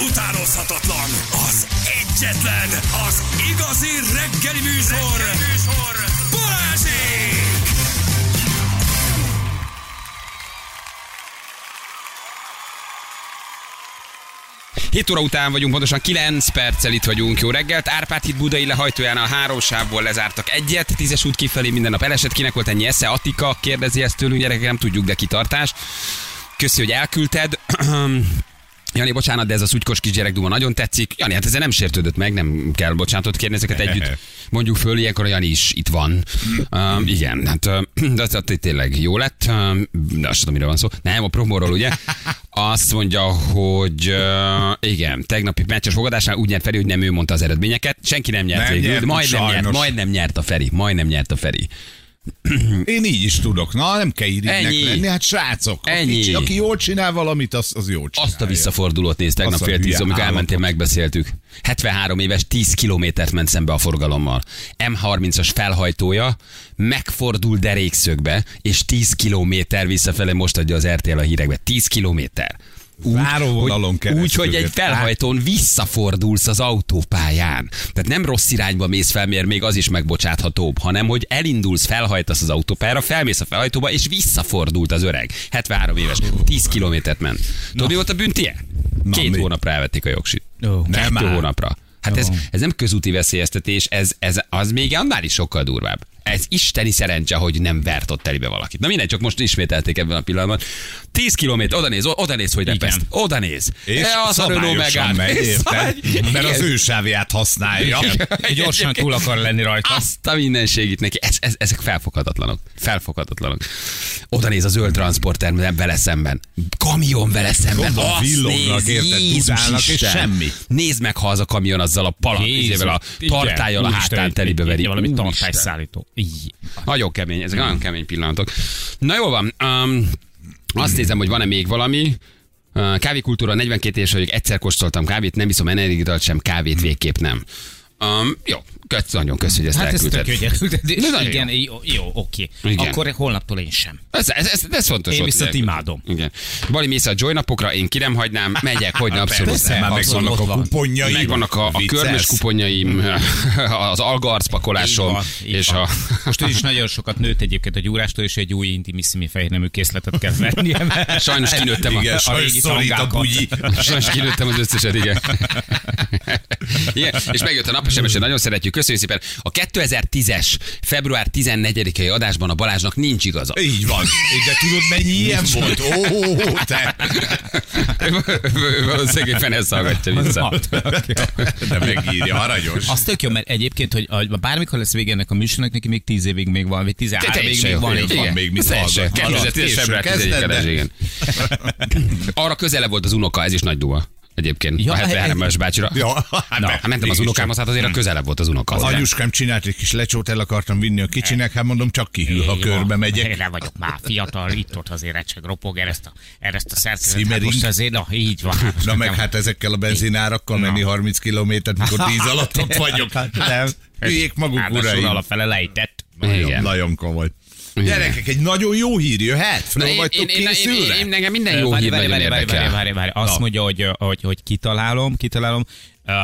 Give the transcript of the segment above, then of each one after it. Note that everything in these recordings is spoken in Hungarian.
utánozhatatlan, az egyetlen, az igazi reggeli műsor, reggeli műsor. Balázsék! 7 óra után vagyunk, pontosan 9 perccel itt vagyunk. Jó reggelt. Árpád híd Budai lehajtóján a három sávból lezártak egyet. Tízes út kifelé minden nap elesett. Kinek volt ennyi esze? Attika kérdezi ezt tőlünk, gyerekek, nem tudjuk, de kitartás. Köszi, hogy elküldted. Jani, bocsánat, de ez a szutykos kisgyerek duma nagyon tetszik. Jani, hát ezzel nem sértődött meg, nem kell bocsánatot kérni, ezeket együtt mondjuk föl, ilyenkor a Jani is itt van. Uh, igen, hát uh, de az, az tényleg jó lett. Uh, de azt tudom, mire van szó. Nem, a promóról, ugye? Azt mondja, hogy uh, igen, tegnapi meccses fogadásnál úgy nyert Feri, hogy nem ő mondta az eredményeket. Senki nem nyert Nem végül, nyert, majdnem nyert, sajnos. majdnem nyert a Feri, majdnem nyert a Feri. Én így is tudok. Na, nem kell irigynek lenni. Hát srácok, Ennyi. Aki, aki jól csinál valamit, az, az jól csinálja. Azt a visszafordulót nézd tegnap fél tíz, amikor elmentél, megbeszéltük. 73 éves, 10 kilométert ment szembe a forgalommal. M30-as felhajtója megfordul derékszögbe, és 10 kilométer visszafele most adja az RTL a hírekbe. 10 kilométer. Váróvonalon hogy, keresztül úgy, hogy egy jött. felhajtón visszafordulsz az autópályán. Tehát nem rossz irányba mész fel, mert még az is megbocsáthatóbb, hanem hogy elindulsz, felhajtasz az autópályára, felmész a felhajtóba, és visszafordult az öreg. 73 éves, 10 kilométert ment. Tudod, mi volt a büntie? Na, Két mi? hónapra elvették a jogsit. Ó, Kettő hónapra. Hát ez, ez nem közúti veszélyeztetés, ez, ez az még annál is sokkal durvább. Ez isteni szerencse, hogy nem vert ott telibe valakit. Na mindegy, csak most ismételték ebben a pillanatban. 10 kilométer, oda néz, oda néz, hogy repeszt. Oda néz. És E, az a Renault Megane. megy, érted? Mert az Igen. ő sávját használja. Gyorsan túl akar lenni rajta. Azt a mindenség neki. Ez, ez, ezek felfoghatatlanok. Felfoghatatlanok. Oda néz a zöld transporter vele szemben. Kamion vele szemben. Gondolom, villognak, néz, érted, és semmi. Nézd meg, ha az a kamion azzal a palat, a igen, tartályal a hátán telibe veri. Valami tartályszállító. Így. Nagyon kemény, ezek nagyon kemény pillanatok. Na jó van, um, azt nézem, hogy van-e még valami. Uh, kávékultúra, 42 éves vagyok, egyszer kóstoltam kávét, nem iszom energiát, sem kávét végképp nem. Um, jó, kösz, nagyon kösz, hogy ezt Hát ez tök elküldted. hogy elküldted. Ez nagyon Igen, jó, jó oké. Igen. Akkor holnaptól én sem. Ez, ez, ez, ez fontos. Én viszont elküldted. imádom. Igen. Bali mész a joy napokra, én ki nem hagynám, megyek, hogy abszolút. Persze, már megvannak a van. kuponjai. Megvannak a, a körmös kuponjaim, az algarc pakolásom, van, és van. a... Most is nagyon sokat nőtt egyébként a gyúrástól, és egy új intimissimi fehérnemű készletet kell vennie. mert Sajnos kinőttem a, Igen, a régi a bugyi. Sajnos kinőttem az összeset, igen. igen. És megjött a nap, nagyon szeretjük. Köszönjük szépen. A 2010-es február 14-i adásban a Balázsnak nincs igaza. Így van. De tudod, mennyi ilyen volt? Ó, te. Valószínűleg éppen ezt hallgatja vissza. De megírja, aranyos. Az tök jó, mert egyébként, hogy bármikor lesz vége ennek a műsornak, neki még 10 évig még van, vagy 13 évig még van. van, még mit Teljesen. hallgat. 2010 Későn február 11 kezded, de- adás, igen. Arra közelebb volt az unoka, ez is nagy duva. Egyébként Ja, a 73-es bácsira. Ja, Na, hát mentem az unokámhoz, hát azért a közelebb volt az unoka. Az anyuskám csinált egy kis lecsót, el akartam vinni a kicsinek, hát mondom, csak kihűl, ha körbe megyek. Én nem vagyok már fiatal, itt ott azért recseg, ropog, ezt a, ezt a szerkezetet. Hát most azért, na, így van. Na meg hát ezekkel a benzinárakkal menni 30 kilométert, mikor 10 alatt ott vagyok. Hát, hülyék maguk Ráadásul uraim. alapfele lejtett. Nagyon, nagyon komoly. Gyerekek, egy nagyon jó hír jöhet? Na, Fel én, vagytok én, én, én, készülve? én, nekem minden jó Várj, hír várj, nagyon várj, várj, várj, várj, várj. Azt mondja, hogy, hogy, hogy kitalálom, kitalálom. Uh,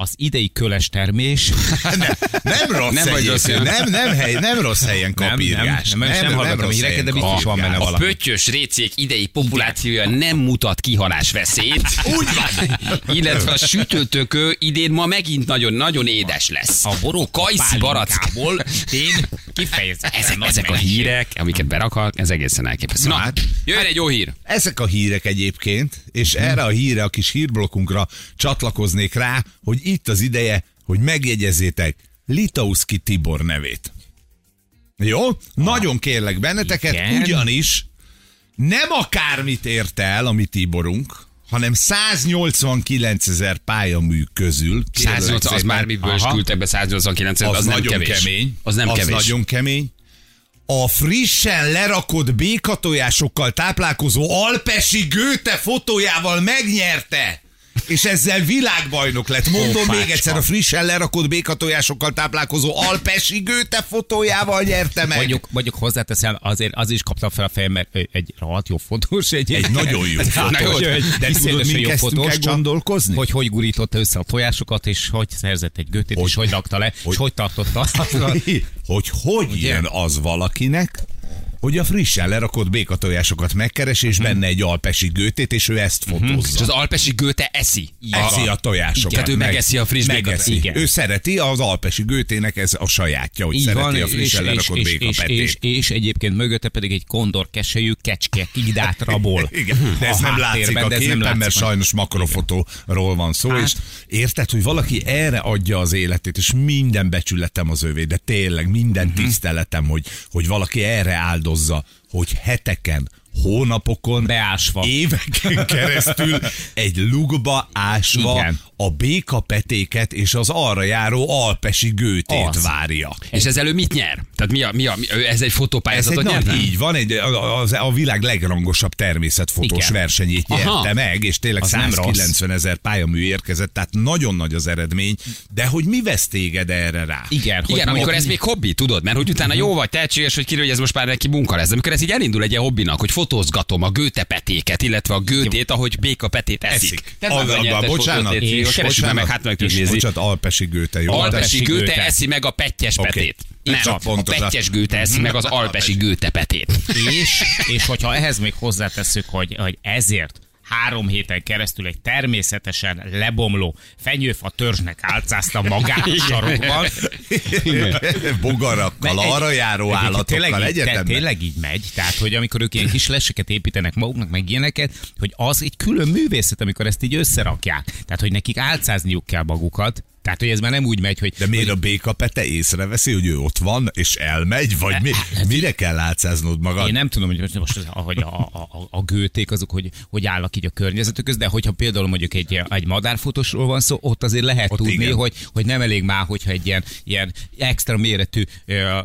az idei köles termés. Nem, nem rossz Nem vagy rossz nem, nem, hely, nem rossz helyen Nem, kapírgás. nem, nem, nem hallgatom rossz híreket, de biztos van benne kapírgás. A valami. pöttyös récék idei populációja nem mutat kihalás veszélyt. Úgy van. Illetve a sütőtökő idén ma megint nagyon-nagyon édes lesz. A boró kajszi barack. pálinkából én kifejezetten Ezek, ezek a hírek, amiket berakhat, ez egészen elképesztő. Na Na, hát. jöjjön egy jó hír. Ezek a hírek egyébként, és erre a hírre, a kis hírblokkunkra csatlakoznék rá, hogy itt az ideje, hogy megjegyezzétek Litauszki Tibor nevét. Jó? Nagyon kérlek benneteket, igen. ugyanis nem akármit ért el a mi Tiborunk, hanem 189 ezer pályamű közül. kérlek 180, az már miből is Aha. küldtek be 189 az, az, nem nagyon kevés. kemény. Az nem az kevés. nagyon kemény. A frissen lerakott békatojásokkal táplálkozó alpesi gőte fotójával megnyerte és ezzel világbajnok lett. Mondom Hoppácska. még egyszer, a frissen lerakott békatojásokkal táplálkozó Alpesi Gőte fotójával nyerte meg. Mondjuk, mondjuk hozzáteszem, azért az is kaptam fel a fejem, mert egy rohadt jó fotós. Egy, Egy nagyon jó fotós. egy De tudod, mi jó csak, gondolkozni? Hogy hogy gurította össze a tojásokat, és hogy szerzett egy götét, Hogy- és hogy rakta le, hogy- és hogy tartotta. hogy hogy Ugye? jön az valakinek, hogy a frissen lerakott békatojásokat megkeres, és benne egy alpesi gőtét, és ő ezt És fotózza. az alpesi gőte eszi. Eszi a tojásokat. Tehát ő megeszi a friss. Igen. Ő szereti az alpesi gőtének ez a sajátja, hogy Így szereti van, a és, frissen és, lerakott és, és, és, és egyébként mögötte pedig egy kondor keselyű kecske kigdát rabol. Igen, de ez nem látszik a képen, mert sajnos makrofotóról van szó, Hát. és érted, hogy valaki erre adja az életét, és minden becsületem az övé, de tényleg minden Mhm. tiszteletem, hogy, hogy valaki erre áldozza, hogy heteken, hónapokon, Beásva. éveken keresztül egy lugba ásva Igen. A békapetéket és az arra járó alpesi gőtét Az. várja. És ezzel ő mit nyer? Tehát mi a, mi a, mi, ő- ez egy Ez egy fotópályázatot nyert? így van, egy, a, a, a világ legrangosabb természetfotós Igen. versenyét Aha. nyerte meg, és tényleg Az nem 190 ezer pályamű érkezett, tehát nagyon nagy az eredmény, de hogy mi vesz téged erre rá? Igen, hogy Igen, amikor ez még hobbi, tudod, mert hogy utána jó vagy, tehetséges, hogy kiderül, hogy ez most már neki munka lesz. De amikor ez így elindul egy hobbinak, hogy fotózgatom a gőtepetéket, illetve a gőtét, ahogy béka petét eszik. Eszik. Meg a Abba- nyertes bocsánat, és Keressük meg, meg, hát meg tudjuk nézni. Bocsánat, alpesi gőte, jó? Alpesi gőte eszi meg a pettyes petét. Nem, Csak a pettyes gőte eszi meg az alpesi gőte petét. És, és hogyha ehhez még hozzátesszük, hogy, hogy ezért három héten keresztül egy természetesen lebomló fenyőfa törzsnek álcázta magát a sarokban. Bogarakkal, arra járó állatokkal tényleg, így- te- egyetemben. tényleg így megy, tehát hogy amikor ők ilyen kis leseket építenek maguknak, meg ilyeneket, hogy az egy külön művészet, amikor ezt így összerakják. Tehát, hogy nekik álcázniuk kell magukat, tehát, hogy ez már nem úgy megy, hogy De miért a békapete észreveszi, hogy ő ott van, és elmegy, vagy mi, mire kell álcáznod magad? Én nem tudom, hogy most az, hogy a, a, a, a gőték azok, hogy, hogy állnak így a környezetük közt, de hogyha például mondjuk egy, egy madárfotosról van szó, ott azért lehet Ott tudni, igen. hogy, hogy nem elég már, hogyha egy ilyen, ilyen extra méretű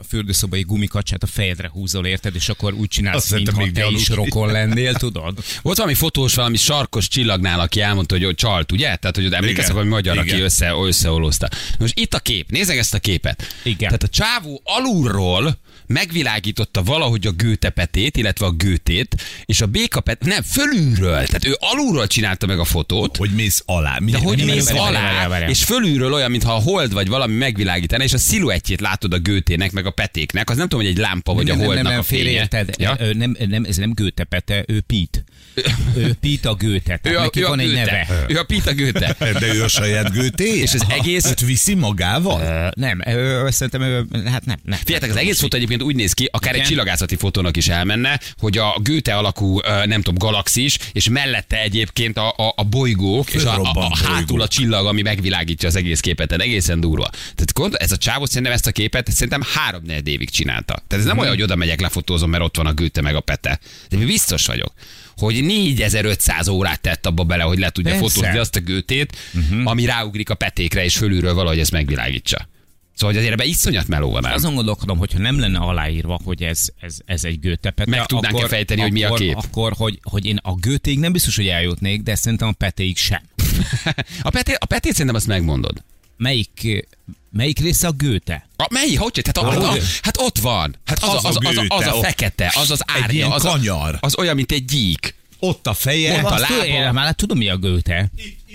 fürdőszobai gumikacsát a fejedre húzol, érted, és akkor úgy csinálsz, mintha te is rokon lennél, tudod? Volt valami fotós, valami sarkos csillagnál, aki elmondta, hogy ő csalt, ugye? Tehát, hogy emlékeztek, hogy magyar, aki Igen. össze, összeolózta. Most itt a kép, nézzek ezt a képet. Igen. Tehát a csávó alulról megvilágította valahogy a gőtepetét, illetve a gőtét, és a békapet, nem, fölülről, tehát ő alulról csinálta meg a fotót, Hogy mész alá. Mi, de hogy mi- mész várjál, alá, várjál. és fölülről olyan, mintha a hold vagy valami megvilágítaná, és a sziluettjét látod a gőtének, meg a petéknek, az nem tudom, hogy egy lámpa vagy a nem, nem, holdnak nem, nem, a fénye. félreérted. Ja? Nem, nem, ez nem Gőtepete, ő Pít. Ő Pít a Gőte. Ő Tehát a, neki ő a van egy gőte. neve. Ő a Pita Gőte. De ő a saját gőté? És az egész- Őt viszi magával? Ö, Nem, ö, szerintem, ö, hát nem. nem Figyeljetek, az egész fotó egyébként úgy néz ki, akár egy Igen. csillagászati fotónak is elmenne, hogy a gőte alakú, nem tudom, galaxis, és mellette egyébként a, a, a bolygók, és a, a, a, hátul a csillag, ami megvilágítja az egész képet, egészen durva. Tehát gondol, ez a csávó szerintem ezt a képet szerintem három négy évig csinálta. Tehát ez nem olyan, hogy oda megyek, lefotózom, mert ott van a gőte meg a pete. De biztos vagyok, hogy 4500 órát tett abba bele, hogy le tudja Persze. fotózni azt a gőtét, ami ráugrik a petékre, és fölülről valahogy ezt megvilágítsa. Szóval hogy azért ebben iszonyat meló van ám. Azon gondolkodom, hogyha nem lenne aláírva, hogy ez, ez, ez egy gőtepete. Meg tudnánk-e fejteni, hogy mi a akkor, kép? Akkor, hogy, hogy én a gőtéig nem biztos, hogy eljutnék, de szerintem a petéig sem. A, peté, a petét szerintem azt megmondod. Melyik, melyik része a gőte? A, mely? Hogy? Tehát a, Hol? a, hát ott van. Hát az, Az az, a az, az, a, az a fekete, az az ilyen az, kanyar. A, az olyan, mint egy gyík. Ott a feje. Ott a lába. én már tudom, mi a gőte.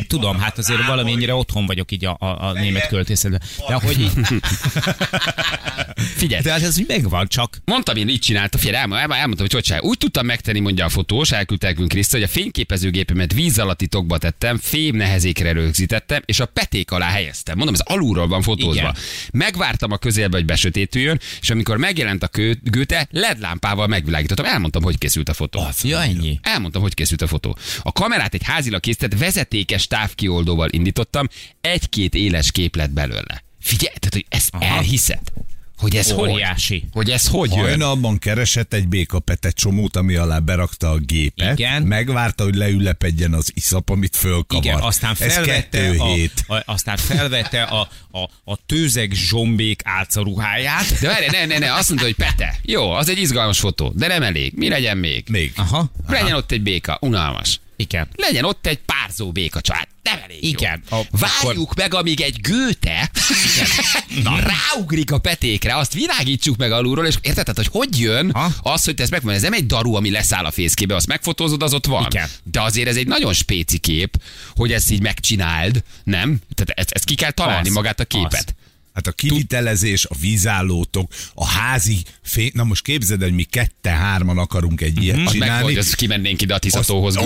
Tudom, hát azért valamennyire otthon vagyok így a, a, a német költészetben. De hogy így, Figyelj, de hát ez úgy megvan, csak Mondtam én, így csinálta, figyelj, elmondtam, elmondtam, hogy hogy csinál. Úgy tudtam megtenni, mondja a fotós, elküldte nekünk Kriszta, hogy a fényképezőgépemet víz alatti tokba tettem, fém nehezékre rögzítettem, és a peték alá helyeztem. Mondom, ez alulról van fotózva. Igen. Megvártam a közelbe, hogy besötétüljön, és amikor megjelent a kő, gőte, LED lámpával megvilágítottam. Elmondtam, hogy készült a fotó. ja, ennyi. Elmondtam, hogy készült a fotó. A kamerát egy házilag készített vezetékes távkioldóval indítottam, egy-két éles kép lett belőle. Figyelj, tehát, hogy ezt Aha. elhiszed? Hogy ez Óriási. hogy? Hogy ez hogy jön? Hajnalban keresett egy békapete csomót, ami alá berakta a gépet. Igen. Megvárta, hogy leülepedjen az iszap, amit fölkavart. Igen, aztán Ez felvette, a, hét. a, aztán felvette a, a, a tőzeg zsombék álcaruháját. De várj, ne, ne, ne, azt mondta, hogy Pete, jó, az egy izgalmas fotó, de nem elég. Mi legyen még? Még. Aha. Legyen ott egy béka, unalmas. Igen. Legyen ott egy párzó béka család. nem elég jó. Igen, a- Várjuk meg, amíg egy gőte Na, ráugrik a petékre, azt világítsuk meg alulról, és érted, tehát, hogy hogy jön Ha? az, hogy te ezt megmondod, ez nem egy daru, ami leszáll a fészkébe, azt megfotózod, az ott van. Igen. De azért ez egy nagyon spéci kép, hogy ezt így megcsináld, nem? Tehát ezt, ezt ki kell találni Az, magát a képet. az. Hát a kivitelezés, a vízállótok, a házi fény... Na most képzeld, hogy mi kette-hárman akarunk egy ilyet meg, csinálni. hogy az kimennénk ide a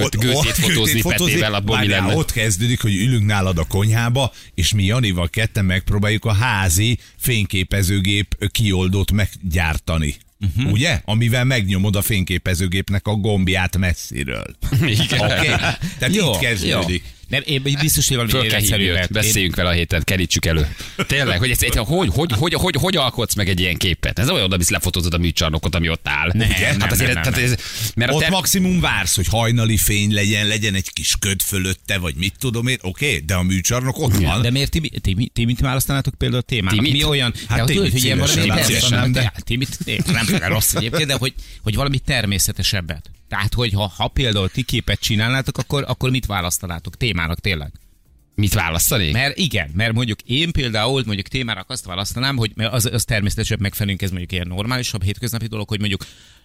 ott- gőtét ott- fotózni gőtét petével, abból mi lenne? Ott kezdődik, hogy ülünk nálad a konyhába, és mi Janival ketten megpróbáljuk a házi fényképezőgép kioldót meggyártani. Uh-huh. Ugye? Amivel megnyomod a fényképezőgépnek a gombját messziről. Igen. Okay? Tehát Jó, így kezdődik. Nem, én biztos, hogy valami őt, beszéljünk vele a héten, kerítsük elő. Tényleg, hogy, ez, hogy, hogy, hogy, hogy, hogy, alkotsz meg egy ilyen képet? Ez olyan, oda visz lefotózod a műcsarnokot, ami ott áll. Nem, hát nem, azért, nem, nem, tehát ez, mert a Ott ter... maximum vársz, hogy hajnali fény legyen, legyen egy kis köd fölötte, vagy mit tudom én, oké, okay, de a műcsarnok ott van. De miért ti, ti, ti, ti mit választanátok például a témának? Ti mit? Mi olyan, Hát de tudod, hogy ilyen valami én nem rossz egyébként, de hogy, hogy valami természetesebbet. Tehát, hogy ha, ha például ti képet csinálnátok, akkor, akkor mit választanátok témának tényleg? Mit választani? Mert igen, mert mondjuk én például mondjuk témának azt választanám, hogy az, az természetesebb megfelelünk, ez mondjuk ilyen normálisabb hétköznapi dolog, hogy mondjuk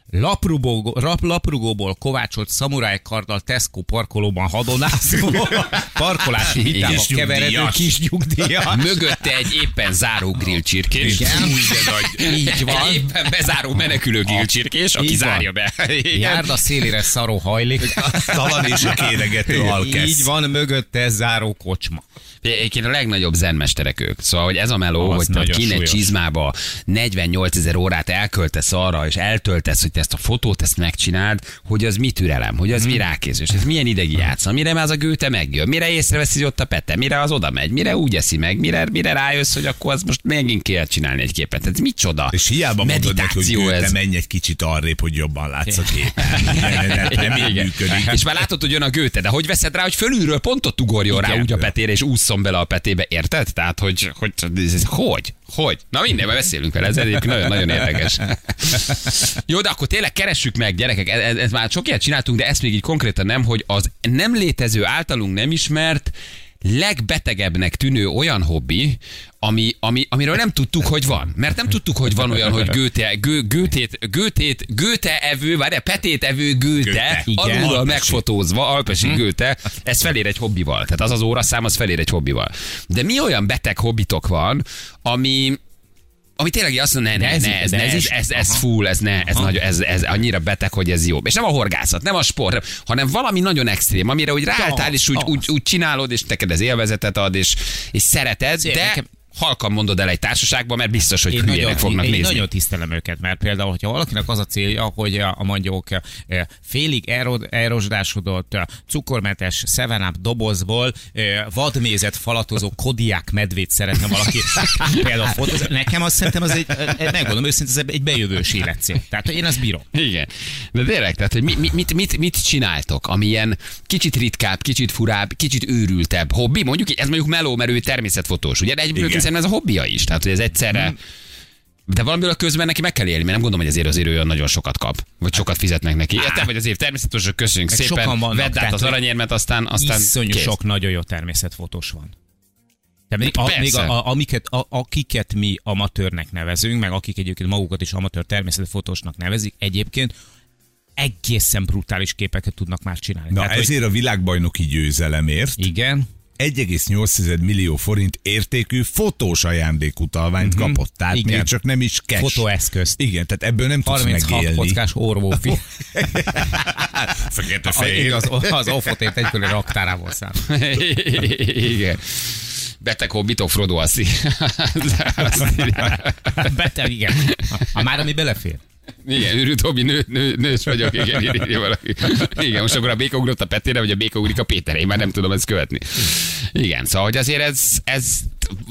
laprugó, rap, laprugóból kovácsolt szamuráj karddal Tesco parkolóban hadonászó, parkolási hitába keveredő kis nyugdíjas. Mögötte egy éppen záró grillcsirkés. Igen. Úgy de nagy. Így van. Éppen bezáró menekülő grillcsirkés, aki Így van. zárja be. Igen. Járd a szélére szaró hajlik. Talan és a kéregető alkesz. Így van, mögötte záró kocsma. Egyébként a legnagyobb zenmesterek ők. Szóval, hogy ez a meló, Az hogy kinek csizmába 48 ezer órát elköltesz arra, és eltöltesz, hogy te ezt a fotót ezt megcsináld, hogy az mi türelem, hogy az Mhm. mi rákézés, ez milyen idegi játsza, mire már az a gőte megjön, mire észreveszi, hogy ott a pete, mire az oda megy, mire úgy eszi meg, mire, mire rájössz, hogy akkor az most megint kell csinálni egy képet. Ez micsoda? És hiába mondod neki, hogy meditáció ez. menj egy kicsit arrébb, hogy jobban látsz a képen. Nem, így működik. És már látod, hogy jön a gőte, de hogy veszed rá, hogy fölülről pont ott ugorjon rá Igen. úgy a petére, és ússzon bele a petébe, érted? Tehát, hogy, hogy, ez, hogy? Hogy? Na minden, beszélünk vele, ez egyébként nagyon, nagyon érdekes. Jó, de akkor tényleg keressük meg, gyerekek, ez, ez már sok ilyet csináltunk, de ezt még így konkrétan nem, hogy az nem létező, általunk nem ismert, legbetegebbnek tűnő olyan hobbi, ami, ami, amiről nem tudtuk, hogy van. Mert nem tudtuk, hogy van olyan, hogy gőte, gő, gőtét, gőtét, gőte evő, vagy petét evő. Igen. alulról megfotózva, alpesi gőte, ez felér egy hobbival. Tehát az az óraszám, az felér egy hobbival. De mi olyan beteg hobbitok van, ami, ami tényleg azt mondja, ne, ne, ez- ne, ez, ne, ez, ez- ez, ez, full, ez, ne, ez, nagyon, ez, ez annyira beteg, hogy ez jó. És nem a horgászat, nem a sport, hanem valami nagyon extrém, amire úgy ráálltál, és úgy, az. úgy, úgy csinálod, és neked ez élvezetet ad, és, és szereted, Szép, de nekem- halkan mondod el egy társaságban, mert biztos, hogy Én hülyének nagyon, fognak én nézni. nagyon tisztelem őket, mert például, hogyha valakinek az a célja, hogy a, mondjuk eh, félig elro- elrozsdásodott eh, cukormentes 7 dobozból eh, vadmézet falatozó kodiák medvét szeretne valaki például fotózni. Nekem azt szerintem az egy, megmondom őszintén, ez egy bejövős életcél. Tehát én azt bírom. Igen. De tényleg, tehát, hogy mi, mi, mit, mit, mit csináltok, ami ilyen kicsit ritkább, kicsit furább, kicsit őrültebb hobbi? Mondjuk, ez mondjuk meló, mert ő természetfotós, ugye? De Igen. Szerintem ez a hobbija is, tehát hogy ez egyszerre... De valamiből a közben neki meg kell élni, mert nem gondolom, hogy azért azért ő olyan nagyon sokat kap, vagy sokat fizetnek neki. Értem, vagy azért természetesen köszönjük Meg szépen, sokan vannak, vedd át az hogy aranyérmet, aztán, aztán Iszonyú kész. sok nagyon jó természetfotós van. De még, a, Persze. még a, a, amiket, a, akiket mi amatőrnek nevezünk, meg akik egyébként magukat is amatőr természetfotósnak nevezik, egyébként egészen brutális képeket tudnak már csinálni. Na Tehát, hogy ezért a világbajnoki győzelemért igen, 1,8 millió forint értékű fotós ajándékutalványt Mhm. kapott. Tehát Igen. még csak nem is cash. Fotóeszközt. Igen, tehát ebből nem tudsz 36 megélni. kockás orvófi. Fekete fehér. az, az offotét egykori raktárából szám. Igen. Beteg hobbitok, Frodo Assi. Beteg, igen. Ha már ami belefér. Igen, őrült hobbi, nő, nő, nős vagyok, igen, írja, írja valaki. Igen, most akkor a béka ugrott a Petére, vagy a béka ugrik a Péterre, én már nem tudom ezt követni. Igen, szóval, hogy azért ez, ez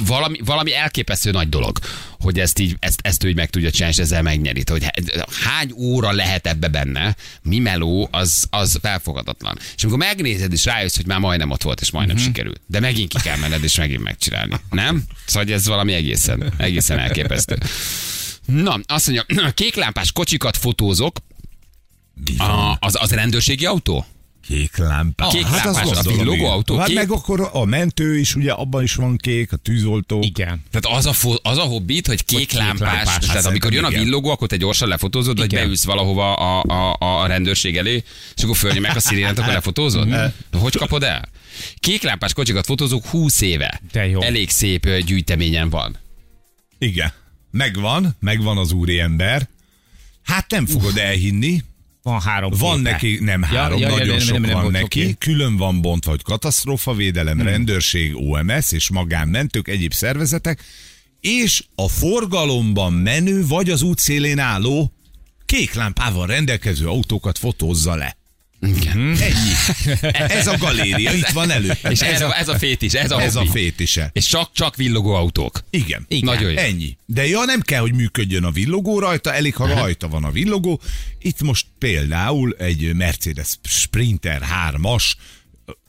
valami, valami elképesztő nagy dolog, hogy ezt így, ezt, ezt ő így meg tudja csinálni, és ezzel megnyeri. Hogy hány óra lehet ebbe benne, mi meló, az, az felfogadatlan. És amikor megnézed, és rájössz, hogy már majdnem ott volt, és majdnem uh-huh. sikerült. De megint ki kell menned, és megint megcsinálni. Nem? Szóval ez valami egészen, egészen elképesztő. Na, azt mondja, kéklámpás kocsikat fotózok, a, az, az rendőrségi autó? Kék lámpás. Kék hát lámpás, azt a gondolom, villogó autó Hát kék? meg akkor a mentő is, ugye abban is van kék, a tűzoltó. Igen. Tehát az a, fo- az a hobbit, hogy kék, kék lámpás, lámpás. tehát Hát amikor jön a villogó, akkor te gyorsan lefotózod, vagy Igen. beülsz valahova a, a, a rendőrség elé, és akkor fölnyomják a szirénát, akkor lefotózod? Hogy kapod el? Kék lámpás kocsikat fotózók 20 éve. De jó. Elég szép gyűjteményen van. Igen. Megvan, megvan az úriember. Hát nem fogod elhinni, Van három Van képe. neki, nem három, ja, ja, nagyon nem, sok nem, nem van neki. oké. Külön van bontva, hogy katasztrófavédelem, Hmm. rendőrség, OMS és magánmentők, egyéb szervezetek, és a forgalomban menő vagy az útszélén álló kék lámpával rendelkező autókat fotózza le. Igen. Ennyi. Ez a galéria, itt van elő. És ez a, ez a fétis, ez a, ez a hobbi. fétise. És csak, csak villogó autók. Igen. Igen. Nagyon jó. Ennyi. De ja, nem kell, hogy működjön a villogó rajta, elég, ha rajta van a villogó. Itt most például egy Mercedes Sprinter 3-as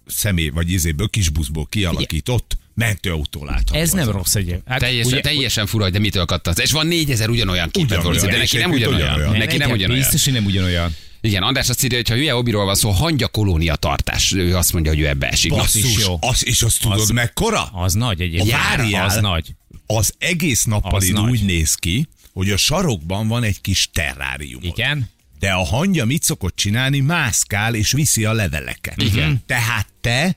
személy, vagy izéből kisbuszból kialakított mentőautó látható. Ez nem rossz egy. Hát Teljesen, ugye- teljesen fura, de mitől kattansz. És van négyezer ugyanolyan képet Ugyanolyan. de neki nem ugyanolyan. ugyanolyan. Neki nem ugyanolyan. Biztos, hogy nem ugyanolyan. Igen, András azt írja, hogy ha hülye hobbiról van szó, hangya kolónia tartás. Ő azt mondja, hogy ő ebbe esik. Az is Basszus, jó. az, és azt tudod Az- mekkora? Az nagy egyébként. Várjál. Az nagy. Az egész nappalin úgy néz ki, hogy a sarokban van egy kis terrárium. Igen. De a hangya mit szokott csinálni? Mászkál és viszi a leveleket. Igen. Tehát te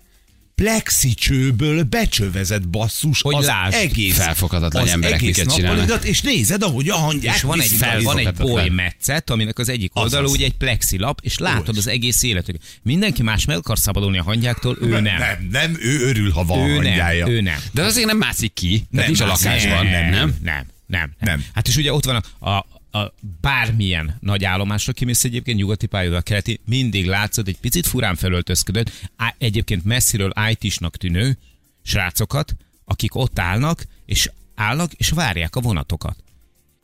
plexicsőből becsövezett basszus Hogy az lásd. egész, Felfoghatatlan, az emberek egész miket csinálnak. és nézed, ahogy a hangyák És van egy, van egy izomatokat. boly metszet, aminek az egyik oldala ugye egy plexilap, és látod az egész életet. Mindenki más meg akar szabadulni a hangyáktól, ő nem. Nem, nem, ő örül, ha van Ő hangyája. nem, ő nem. De azért nem mászik ki. Nem, Nem nincs a lakásban. Nem, Nem, nem. Nem, nem, nem. Nem. Hát és ugye ott van a, a, a bármilyen nagy állomásra kimész egyébként, nyugati pályaudvar, keleti, mindig látszod egy picit furán felöltözködött, egyébként messziről IT-snak tűnő srácokat, akik ott állnak, és állnak, és várják a vonatokat.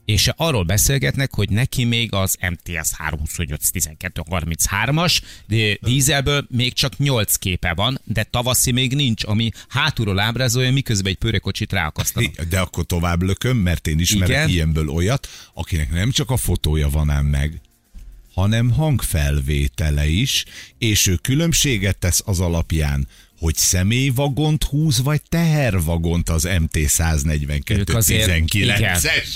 És arról beszélgetnek, hogy neki még az MTS 328-12-33-as dízelből még csak 8 képe van, de tavaszi még nincs, ami hátulról ábrázolja, miközben egy pőrekocsit ráakasztanak. De akkor tovább lököm, mert én ismerek Igen. ilyenből olyat, akinek nem csak a fotója van ám meg, hanem hangfelvétele is, és ő különbséget tesz az alapján, hogy személyvagont húz, vagy tehervagont az MT Ők 142 azért- 19-es.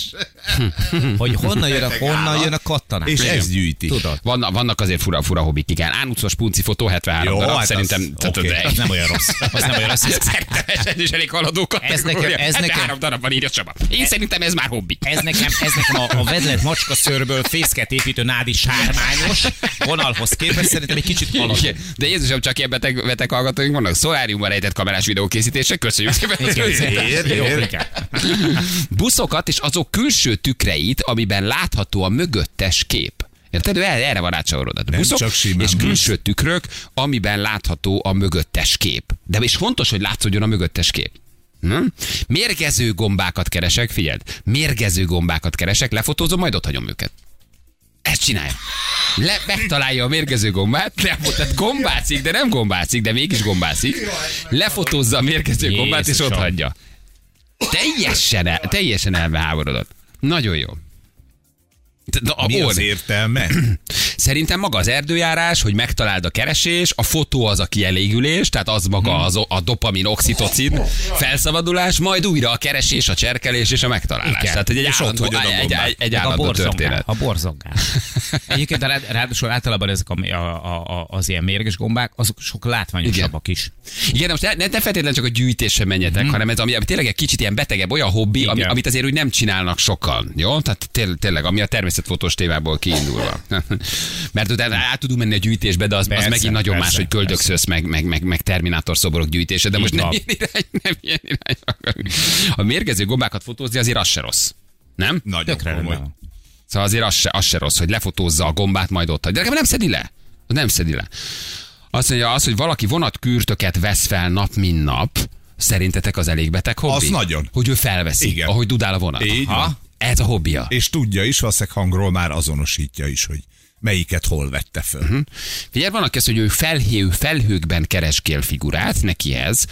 Hogy honnan jön a, honnan jön a kattanás. És Igen. ez gyűjti. Tudod. Vannak, vannak azért fura, fura hobbik, igen. Ánucos punci fotó 73 Jó, darab, hát az- szerintem. tehát- oké. tehát- Az nem olyan rossz. Az nem olyan rossz. Szerintem ez is elég haladó Ez nekem- ez nekem- Három darabban írja Csaba. Én szerintem ez már hobbi. Ez nekem, ez nekem a, a vedlet macska szőrből fészket építő nádi sármányos vonalhoz képest szerintem egy kicsit haladó. De Jézusom, csak ilyen beteg, beteg hallgatóink vannak. Szoláriumban rejtett kamerás videókészítése. Köszönjük szépen. Buszokat és azok külső tükreit, amiben látható a mögöttes kép. Érted? Ő erre, van rácsavarodat. Nem Buszok csak simán és külső tükrök, amiben látható a mögöttes kép. De és fontos, hogy látszódjon a mögöttes kép. Hm? Mérgező gombákat keresek, figyeld, mérgező gombákat keresek, lefotózom, majd ott hagyom őket. Ezt csinálja. Le, megtalálja a mérgező gombát, le, tehát gombácik, de nem gombácik, de mégis gombácik. Lefotózza a mérgező gombát, és ott hagyja. Teljesen, el, teljesen elbeháborodott. Nagyon jó. De a Mi az értelme? Szerintem maga az erdőjárás, hogy megtaláld a keresés, a fotó az a kielégülés, tehát az maga Mhm. az, a dopamin, oxitocin felszabadulás, majd újra a keresés, a cserkelés és a megtalálás. Igen. Tehát egy, ott állandó, a egy, egy, egy, egy a állandó borzongál. történet. A borzongál. Egyébként rád- ráadásul általában ezek a, a, a, az ilyen mérges gombák, azok sok látványosabbak is. Igen, de most ne, ne feltétlenül csak a gyűjtésre menjetek, hanem ez ami, ami tényleg egy kicsit ilyen betegebb, olyan hobbi, ami, Igen. amit azért úgy nem csinálnak sokan. Jó? Tehát té- tényleg, ami a természetfotós témából kiindulva. Mert utána át tudunk menni a gyűjtésbe, de az, az Persze, megint nagyon persze, más, hogy köldökszösz, meg, meg, meg, meg terminátor szoborok gyűjtése, de most nem ilyen, irány, nem ilyen irány akarunk. A mérgező gombákat fotózni azért az se rossz. Nem? Nagyon Tökre komoly. rendben van. Szóval azért az se, az se rossz, hogy lefotózza a gombát, majd ott hagy. De nem szedi le. Nem szedi le. Azt mondja, az, hogy valaki vonatkürtöket vesz fel nap, mint nap, szerintetek az elég beteg hobbi? Az nagyon. Hogy ő felveszi, Igen. ahogy dudál a vonat. Így van. Ez a hobbija. És tudja is, valószínűleg hangról már azonosítja is, hogy melyiket hol vette föl. Mhm. Figyelj, van aki azt, hogy ő felhő, felhőkben keresgél figurát, neki ez.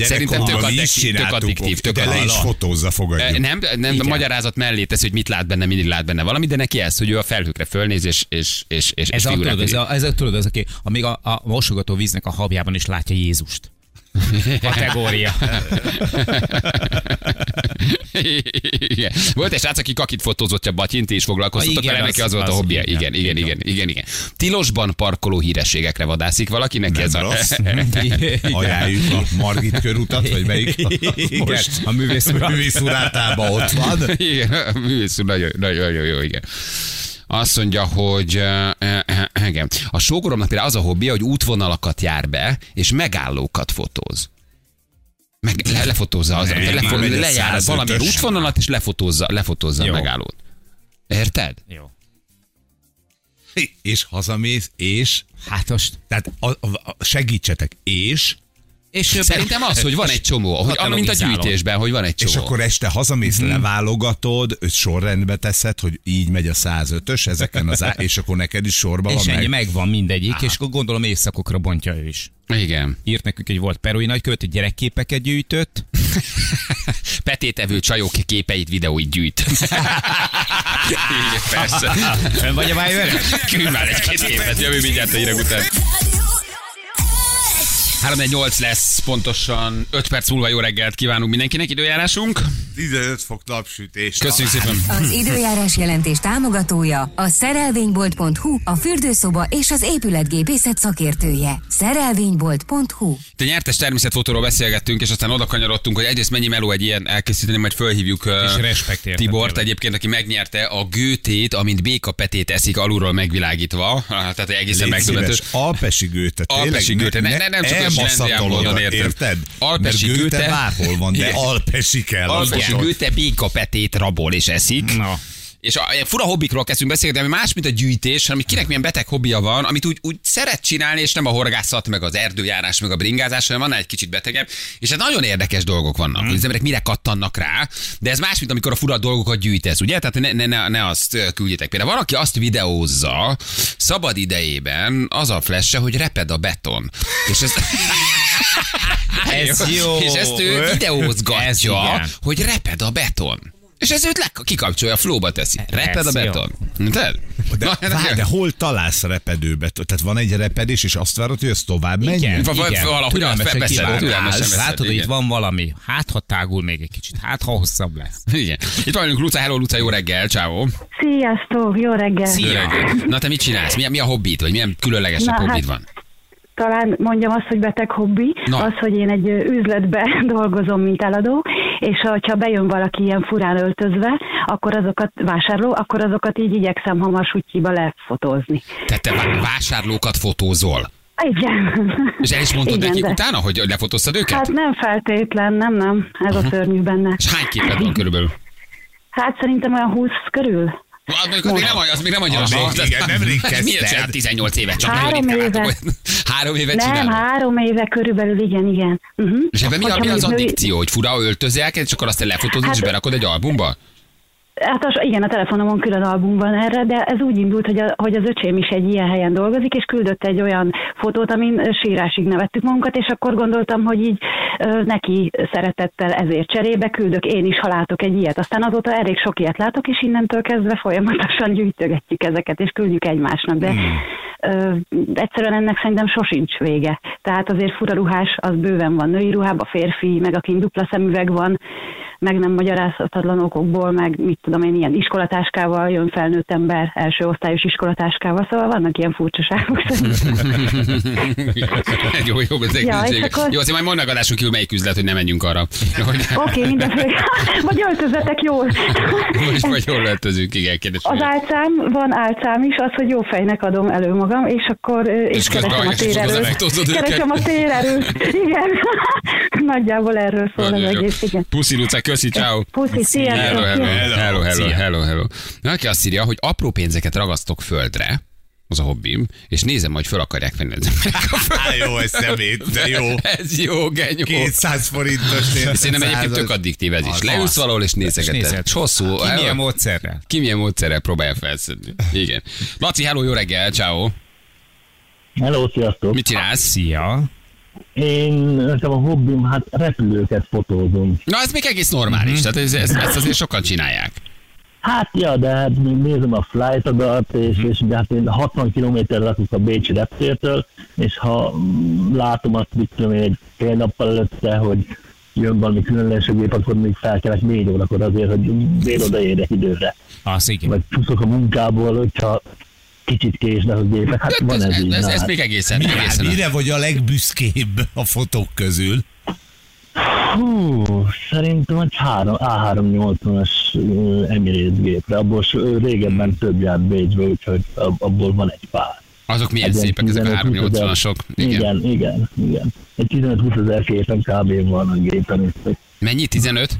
Szerintem tök, addiktív, is tök addiktív, tök de le is fotózza, fogadjuk. Nem, nem a magyarázat mellé tesz, hogy mit lát benne, mindig lát benne valami, de neki ez, hogy ő a felhőkre fölnéz, és, és, és, és, Ez és a, tudod, ez, a, ez a, tudod, az, aki amíg a, a mosogató víznek a habjában is látja Jézust. Kategória. Igen. Volt egy srác, aki kakit fotózott a batyint, és foglalkoztatott igen, vele, neki az- az volt a hobbija. igen, Igen, igen, igen. igen, igen, igen. Tilosban parkoló hírességekre vadászik valaki, neki ez a... rossz. Ajánljuk a Margit körutat, vagy melyik? Igen, Most a művész urátában ott van. Igen, a művész nagyon, nagyon, nagyon jó, igen. Azt mondja, hogy uh, uh, igen. a sógoromnak például az a hobbija, hogy útvonalakat jár be, és megállókat fotóz. Meg, le, lefotózza az, Ne, lefo, a lejár 105-ös. valamilyen útvonalat, és lefotózza, lefotózza a Jó. megállót. Érted? Jó. És hazamész, és Hát most. tehát a, a, a, segítsetek, és És Szerintem az, hogy van egy csomó, hogy, mint a gyűjtésben, hogy van egy csomó. És akkor este hazamész, Mhm. leválogatod, őt sorrendbe teszed, hogy így megy a 105-ös, ezeken az á- és akkor neked is sorba És van ennyi, meg. megvan mindegyik, és akkor gondolom éjszakokra bontja ő is. Igen. Írt nekünk, hogy volt perui nagykövet, hogy gyerekképeket gyűjtött. Petétevő csajok képeit, videóit gyűjt. Igen, persze. Fönn vagy a vájvere? Küld már egy-két képet, jövő mindjárt a hírek után. 3 lesz pontosan 5 perc múlva jó reggelt kívánunk mindenkinek, időjárásunk. 15 fok napsütés. Köszönjük szépen. Az időjárás jelentés támogatója a szerelvénybolt.hu, a fürdőszoba és az épületgépészet szakértője. Szerelvénybolt.hu Te nyertes természetfotóról beszélgettünk, és aztán oda kanyarodtunk, hogy egyrészt mennyi meló egy ilyen elkészíteni, majd fölhívjuk uh, Tibort tényleg. egyébként, aki megnyerte a gőtét, amint békapetét eszik alulról megvilágítva. Tehát egészen megdöbbentő. Alpesi gőte. Alpesi gőte, ne- ne- nem csak olyan módon, érted? Alpesi gőte, bárhol van, de alpesi kell. Alpesi az gőte békapetét rabol és eszik. Na. És a, ilyen fura hobbikról kezdünk beszélni, de ami más, mint a gyűjtés, hanem kinek milyen beteg hobbija van, amit úgy, úgy szeret csinálni, és nem a horgászat, meg az erdőjárás, meg a bringázás, hanem annál egy kicsit betegebb. És hát nagyon érdekes dolgok vannak, hogy az emberek mire kattannak rá, de ez más, mint amikor a fura dolgokat gyűjtesz, ugye? Tehát ne, ne, ne, ne azt ö, küldjétek. Például van, aki azt videózza szabad idejében, az a flash hogy reped a beton. És ez... Ez jó. És ezt ő Ez videózgatja, igen. hogy reped a beton. És ez őt le, kikapcsolja, flóba teszi. Reped a beton. De, Na, várj, de hol találsz repedőbe? Tehát van egy repedés, és azt várod, hogy ez tovább menjen? Igen, igen. valahogy Látod, hogy itt van valami. Hát, ha tágul még egy kicsit. Hát, ha hosszabb lesz. Igen. Itt vagyunk, Luca, hello, Luca, jó reggel, ciao. Sziasztok, jó reggel! Jó Szia. reggel. Na te mit csinálsz? Mi, a- mi a hobbit, vagy milyen különlegesebb Na, hobbit hát- van? Talán mondjam azt, hogy beteg hobbi, Na. az, hogy én egy üzletbe dolgozom, mint eladó, és ha bejön valaki ilyen furán öltözve, akkor azokat vásárló, akkor azokat így igyekszem hamar sutyiba lefotózni. Tehát te vá- vásárlókat fotózol. Igen. És el is mondtad Igen, nekik de- utána, hogy lefotóztad őket? Hát nem feltétlen, nem, nem, ez a szörnyű benne. És hány képed van körülbelül? Hát szerintem olyan 20 körül. Az még, az még nem, az még nem annyira Az sok. még- igen, nemrég Miért kezdted. csinál 18 évet? Csak Három éve. Három évet Nem, csinálod? három éve körülbelül, igen, igen. Uh-huh. És ebben mi, mi az addikció, hogy fura öltözőjelket, és akkor azt lefotózod, és Hát- berakod egy albumba? Hát az, igen, a telefonomon külön album van erre, de ez úgy indult, hogy, a, hogy az öcsém is egy ilyen helyen dolgozik, és küldött egy olyan fotót, amin sírásig nevettük magunkat, és akkor gondoltam, hogy így ö, neki szeretettel ezért cserébe küldök én is, ha látok egy ilyet. Aztán azóta elég sok ilyet látok, és innentől kezdve folyamatosan gyűjtögetjük ezeket, és küldjük egymásnak, de ö, egyszerűen ennek szerintem sosincs vége. Tehát azért fura ruhás, az bőven van női ruhában, férfi, meg akin dupla szemüveg van, meg nem magyarázhatatlan okokból, meg mit tudom én, ilyen iskolatáskával jön felnőtt ember, első osztályos iskolatáskával, szóval vannak ilyen furcsaságok. jó, jó, ez Ja, és akkor- Jó, azért majd mondnak adáson kívül melyik üzlet, hogy ne menjünk arra. Oké, okay, mindenféle. Vagy öltözetek jól. most vagy jól öltözünk, igen, kérdés. Az álcám, van álcám is, az, hogy jó fejnek adom elő magam, és akkor és, És keresem a térerőt. Keresem a térerőt. Igen. Nagyjából erről szól az egész, igen. Puszi, Luca, köszi, ciao. Puszi, sziasztok! Hello, hello, hello, hello, Szia. hello, hello. Na, aki azt írja, hogy apró pénzeket ragasztok földre, az a hobbim, és nézem, hogy föl akarják venni az emberek. Jó, ez szemét, de jó. Ez jó, genyó. 200 forintos. Szerintem egyébként tök addiktív ez is. Leülsz valahol és nézegeted. hosszú. Ki milyen módszerrel? Ki milyen módszerrel próbálja felszedni. Igen. Laci, hello, jó reggel, ciao. Hello, sziasztok! Mit csinálsz? Szia. Én nekem a hobbim, hát repülőket fotózom. Na, ez még egész normális, tehát ez, ez, ezt azért sokan csinálják. Hát ja, de hát nézem a flight adat, és, és de hát én 60 kilométerre lakok a Bécsi reptértől, és ha mm, látom azt, mit tudom én, egy fél nappal előtte, hogy jön valami különleges gép, akkor még felkelek négy órakor azért, hogy még odaérjek időre. Az igen. Vagy fuszok a munkából, hogyha kicsit késnek a gépek. Hát van ez így. ez, ez hát. még egészen, Mire, egészen mire vagy a legbüszkébb a fotók közül? Hú, szerintem egy három, A380-as ö, Emirates gépre, abból régebben több járt Bécsbe, úgyhogy ab- abból van egy pár. Azok milyen Egy ilyen szépek, ezek a 15-20 ezer- 380-asok. Igen. Igen, igen, igen. Egy 15-20 ezer képen kb. van a gépen, Mennyi? 15?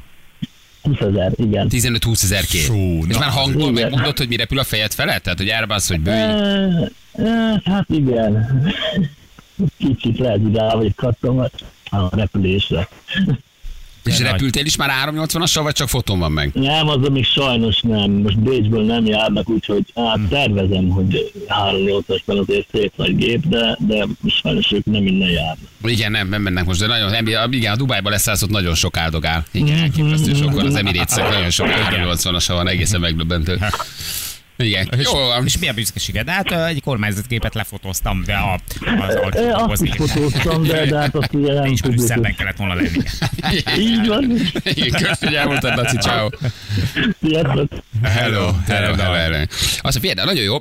20 ezer, igen. 15-20 ezer kép. Fú, És már hangból igen. megmondod, hogy mi repül a fejed felett? Tehát, hogy elbász, hogy bőj. E, e, hát igen. Kicsit lehet, hogy rá vagyok kattam a repülésre. És nagy. repültél is már 380-assal, vagy csak fotón van meg? Nem, az még sajnos nem. Most Bécsből nem járnak, úgyhogy hát tervezem, hogy 3-8-asban azért szép nagy gép, de, de sajnos ők nem innen járnak. Igen, nem, nem mennek most, de nagyon, igen, a Dubájba leszállt, nagyon sok áldogál. Igen, elképesztő sokan az emirates nagyon sok 380-asa van, egészen megdöbbentő. Igen, jó van. És milyen büszkeséged? Hát egy kormányzatképet lefotóztam, de a, az azt alkotóhoz is fotóztam, de, de hát azt ugye nem És tudjuk. szebben kellett volna lenni. Így van. Igen, köszönjük, hogy elmondtad, Laci, ciao. Sziasztok. Hello, hello, hello, hello. Azt a figyelj, nagyon jó.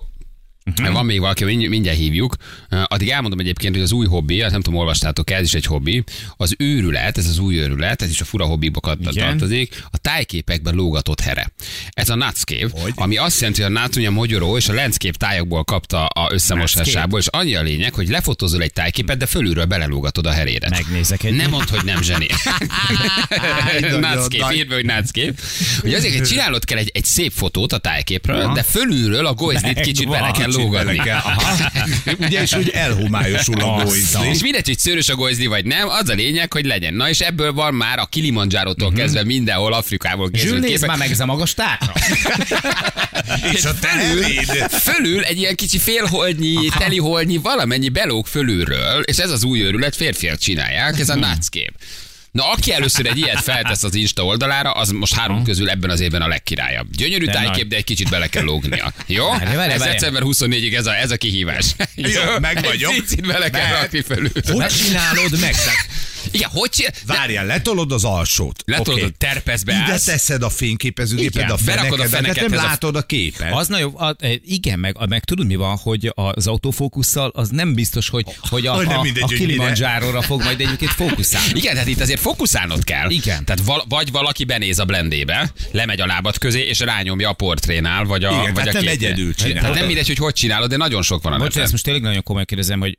Van még valaki, mindj- mindjárt hívjuk. Addig elmondom egyébként, hogy az új hobbi, azt nem tudom, olvastátok ez is egy hobbi, az őrület, ez az új őrület, ez is a fura hobbibokat Igen. tartozik, a tájképekben lógatott here. Ez a Nutscape, ami azt jelenti, hogy a ugye a magyaró és a Landscape tájokból kapta a összemosásából, és annyi a lényeg, hogy lefotózol egy tájképet, de fölülről belelógatod a herédet. Megnézek egy- Nem mondd, hogy nem zseni. Nagy. írd be, hogy Nutscape. Hogy azért, hogy csinálod kell egy, egy szép fotót a tájképről, de fölülről a golyzdit kicsit bele kell Bele kell. Aha. Ugye, és úgy elhomályosul a góizli. És mindegy, hogy szőrös a golyzdi vagy nem, az a lényeg, hogy legyen. Na és ebből van már a Kilimanjaro-tól kezdve mindenhol Afrikából készült képek. már meg a magas tárca. És a teheréd. Fölül egy ilyen kicsi félholdnyi, teliholdnyi, valamennyi belóg fölülről, és ez az új őrület, férfiak csinálják, ez a Nutscape. Na, aki először egy ilyet feltesz az Insta oldalára, az most három közül ebben az évben a legkirályabb. Gyönyörű De tájkép, nagy. de egy kicsit bele kell lógnia. Jó? Várj, várj, ez várj. december 24-ig ez a, ez a kihívás. Jó, meg vagyok. Egy bele kell rakni fölül. Hogy csinálod meg? Tehát Igen, hogy? Várjál, letolod az alsót. Letolod, okay. terpezbe Ide állsz. teszed a fényképezőgéped, a berakod a fenekedet, nem fenekethez a- látod a képet. Az nagyon, a, e, igen, meg, meg tudod mi van, hogy az autofókusszal az nem biztos, hogy, hogy a, nem a, a. Kilimanjaro-ra fog majd egyébként fókuszálni. Igen, tehát itt azért fókuszálnod kell. Igen. Tehát val- vagy valaki benéz a blendébe, lemegy a lábad közé, és rányomja a portrénál, vagy a, Igen, vagy a nem egyedül csinálod. Tehát nem mindegy, hogy hogy csinálod, de nagyon sok van a Bocs, ezt most tényleg nagyon komolyan kérdezem, hogy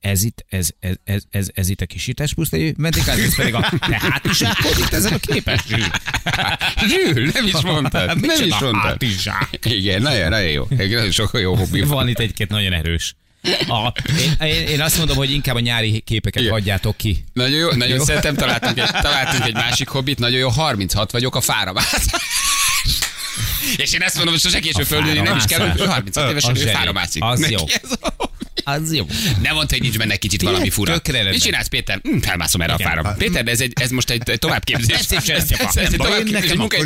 ez itt, ez, ez, ez, ez, ez itt a kisítás pusztai ez pedig a te hátizsákod itt ezen a képes. Zsül, nem is mondtad. Nem Micsoda is mondtad. hátizsák. Igen, nagyon, nagyon jó. Nagyon sok jó hobbi van. Itt egy-két nagyon erős. A, én, én, azt mondom, hogy inkább a nyári képeket Igen. hagyjátok ki. Nagyon jó, nagyon Jó. szeretem, találtunk egy, találtunk egy másik hobbit, nagyon jó, 36 vagyok a fáramászás. És én ezt mondom, hogy sose késő A földülni, nem is kell, hogy fáramászás. 36 évesen ő fára mászik. Az Neki jó. ez a- Az jó. Nem mondta, hogy nincs benne kicsit valami fura. Mit csinálsz, Péter? Hm, felmászom erre a Igen. fára. Péter, de ez, egy, ez most egy, továbbképzés. Ez egy továbbképzés, munkai.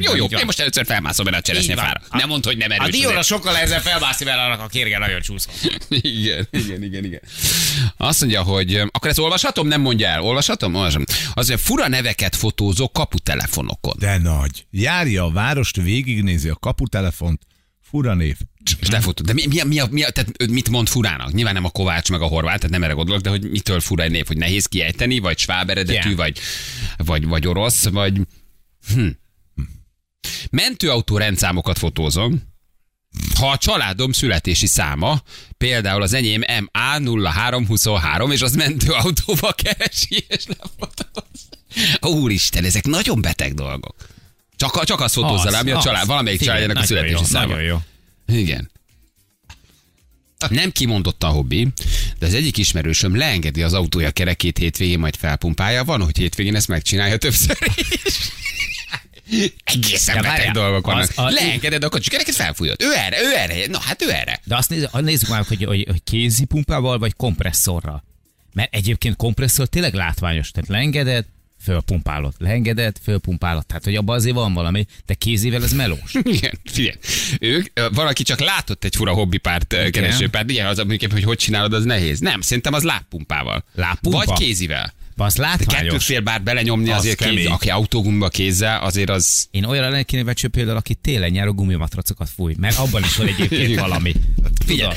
Jó, jó, én most először felmászom erre a cseresznye Így van. fára. Nem mondd, hogy nem A erős. dióra azért. sokkal ezzel felmászni vele, annak a kérge nagyon csúszol. Igen, igen, igen, igen. Azt mondja, hogy akkor ezt olvashatom? Nem mondja el. Olvashatom? Olvasom. Az, hogy fura neveket fotózok kaputelefonokon. De nagy. Járja a várost, végignézi a kaputelefont, fura név. És lefotod. De mi, mi, mi, mi tehát mit mond furának? Nyilván nem a Kovács meg a Horváth, tehát nem erre gondolok, de hogy mitől fura egy név, hogy nehéz kiejteni, vagy sváb eredetű, Igen. vagy, vagy, vagy orosz, vagy... Hm. Mentőautó rendszámokat fotózom, ha a családom születési száma, például az enyém MA0323, és az mentőautóba keresi, és lefotóz. Úristen, ezek nagyon beteg dolgok. Csak, csak azt fotózza le, ami a család, valamelyik családjának a születési száma. Nagyon jó. Igen. Nem kimondott a hobbi, de az egyik ismerősöm leengedi az autója kerekét hétvégén, majd felpumpálja. Van, hogy hétvégén ezt megcsinálja többször is. Egészen De beteg dolgok vannak. az- a- Leengeded a kocsi kereket, felfújod. Ő erre, ő erre. Na hát ő erre. De azt nézzük, nézzük már, hogy, hogy, hogy kézi pumpával vagy kompresszorral. Mert egyébként kompresszor tényleg látványos. Tehát leengeded, fölpumpálod. Leengeded, fölpumpálod. Tehát, hogy abban azért van valami, de kézivel ez melós. Igen, figyelj. Ők, valaki csak látott egy fura hobbipárt, ö, keresőpárt. Igen, az, hogy hogy csinálod, az nehéz. Nem, szerintem az lábpumpával. Lábpumpa? Vagy kézivel. Az De kettő látványos. fél bár belenyomni Az azért kéz, kemény. aki autógumba kézzel, azért az... Én olyan lennék kéne például, aki télen nyáron gumimatracokat fúj, mert abban is van egyébként valami. Figyelj,